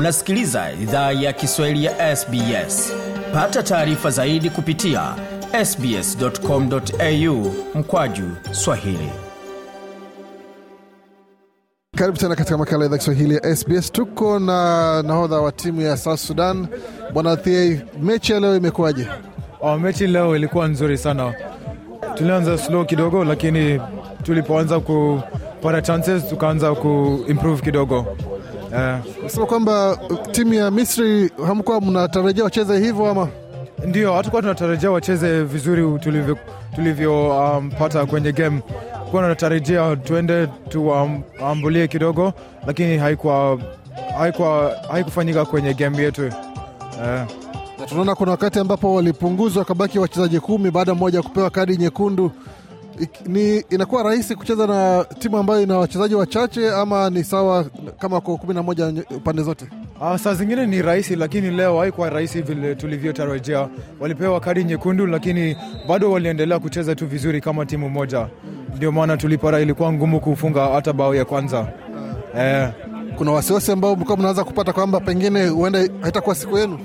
unasikiliza idhaa ya kiswahili ya sbs pata taarifa zaidi kupitia sbscomau mkwaju swahili karibu tena katika makala idhaa kiswahili ya sbs tuko na nahodha wa timu ya south sudan bwana Thiei, mechi ya leo imekuwaje Oh, mechi leo ilikuwa nzuri sana. Tulianza slow kidogo, lakini tulipoanza kupata chances tukaanza kuimprove kidogo. Eh, nasema kwamba timu ya misri hamkuwa mnatarajia wacheze hivyo ama ndio hatukuwa tunatarajia wacheze vizuri tulivyo tulivyopata um, kwenye game. Kuwa tunatarajia tuende tuwaambulie kidogo, lakini haikuwa haikuwa haikufanyika kwenye game yetu eh. tunaona kuna wakati ambapo walipunguzwa wakabaki wachezaji kumi baada mmoja kupewa kadi nyekundu ni inakuwa rahisi kucheza na timu ambayo ina wachezaji wachache ama ni sawa kama kwa kumi na moja pande zote Uh, saa zingine ni rahisi, lakini leo haikuwa rahisi vile tulivyotarajia. Walipewa kadi nyekundu, lakini bado waliendelea kucheza tu vizuri kama timu moja. Ndio maana tulipata, ilikuwa ngumu kufunga hata bao ya kwanza eh. kuna wasiwasi ambao mlikuwa mnaanza kupata kwamba pengine huenda haitakuwa siku yenu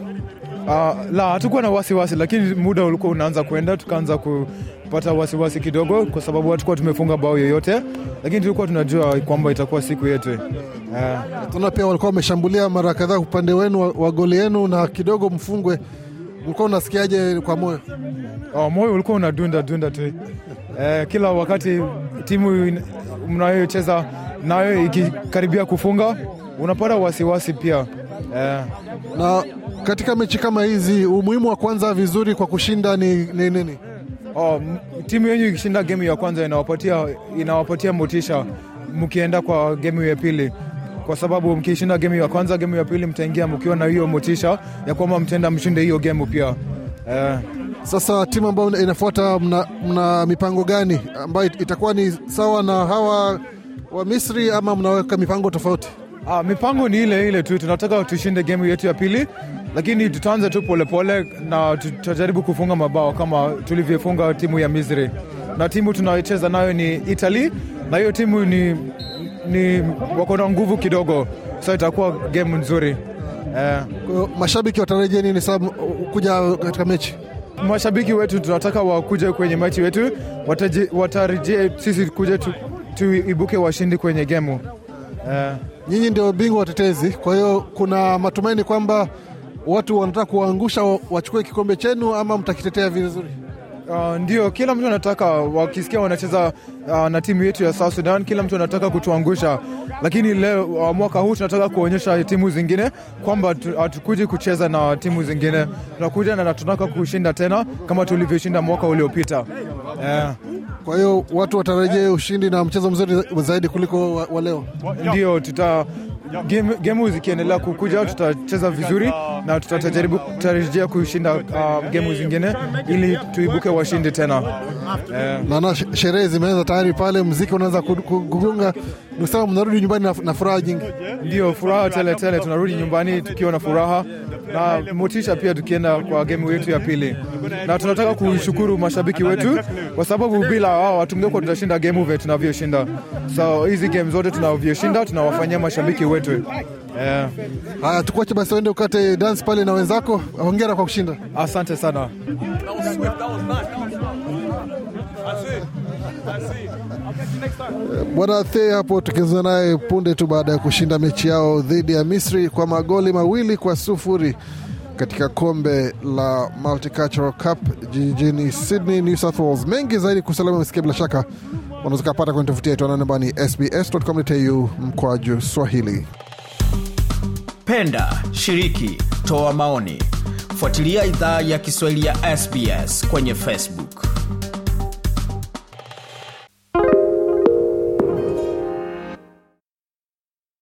Uh, la hatukuwa na wasiwasi, lakini muda ulikuwa unaanza kwenda, tukaanza kupata wasiwasi kidogo, kwa sababu hatukuwa tumefunga bao yoyote, lakini tulikuwa tunajua kwamba itakuwa siku yetu. Eh. tunaona pia walikuwa wameshambulia mara kadhaa upande wenu wa, wa goli yenu na kidogo mfungwe. Ulikuwa unasikiaje kwa moyo? Oh, moyo ulikuwa unadunda dunda tu. Uh, kila wakati timu mnayocheza nayo ikikaribia kufunga unapata wasiwasi pia eh, na katika mechi kama hizi umuhimu wa kwanza vizuri kwa kushinda ni ni ni. oh, timu yenyu ikishinda gemu ya kwanza inawapatia, inawapatia motisha mkienda kwa gemu ya pili. Kwa sababu mkishinda gemu ya kwanza gemu ya pili mtaingia mkiwa na hiyo motisha ya kwamba mtaenda mshinde hiyo gemu pia. Eh, sasa timu ambayo inafuata mna, mna mipango gani ambayo itakuwa ni sawa na hawa wa misri ama mnaweka mipango tofauti Ah, mipango ni ile ile tu, tunataka tushinde gemu yetu ya pili, lakini tutaanza tu polepole na tutajaribu kufunga mabao kama tulivyofunga timu ya Misri, na timu tunayocheza nayo ni Italy, na hiyo timu ni, ni wako na nguvu kidogo, so itakuwa game nzuri. Eh. Mashabiki watarajia nini sababu kuja katika mechi? Mashabiki wetu tunataka wakuje kwenye mechi wetu, watarajie sisi kuja tu, tuibuke washindi kwenye gemu eh. nyinyi ndio bingwa watetezi. Kwa hiyo kuna matumaini kwamba watu wanataka kuwaangusha wachukue kikombe chenu ama mtakitetea vizuri? Uh, ndio kila mtu anataka wakisikia wanacheza uh, na timu yetu ya South Sudan, kila mtu anataka kutuangusha, lakini leo uh, mwaka huu tunataka kuonyesha timu zingine kwamba hatukuji kucheza na timu zingine, tunakuja na tunataka kushinda tena kama tulivyoshinda mwaka uliopita. Eh, kwa hiyo watu watarajie ushindi na mchezo mzuri zaidi kuliko wa, wa leo ndio tuta game- zikiendelea kukuja tutacheza vizuri na tutajaribu tutarejea kushinda uh, gemu zingine ili tuibuke washindi tena Yeah. naona sherehe zimeanza tayari pale mziki unaanza ku- kugunga nikusema mnarudi nyumbani na, na furaha nyingi Ndio, furaha tele tele, tunarudi nyumbani tukiwa na furaha na motisha pia, tukienda kwa gemu yetu ya pili, na tunataka kushukuru mashabiki wetu kwa sababu bila wao hatungekuwa tutashinda gemu vile tunavyoshinda. So hizi game zote tunavyoshinda tunawafanyia mashabiki wetu Yeah. haya tukuache basi uende ukate dance pale na wenzako hongera kwa kushinda asante sana. Bwana the hapo tukizungumza naye punde tu baada ya kushinda mechi yao dhidi ya misri kwa magoli mawili kwa sufuri katika kombe la multicultural cup jijini sydney new south wales. Mengi zaidi kusalama mesikia bila shaka unaweza kupata kwenye tovuti yetu ananambani sbs.com.au mkwaju swahili. Penda shiriki toa maoni. Fuatilia idhaa ya kiswahili ya sbs kwenye facebook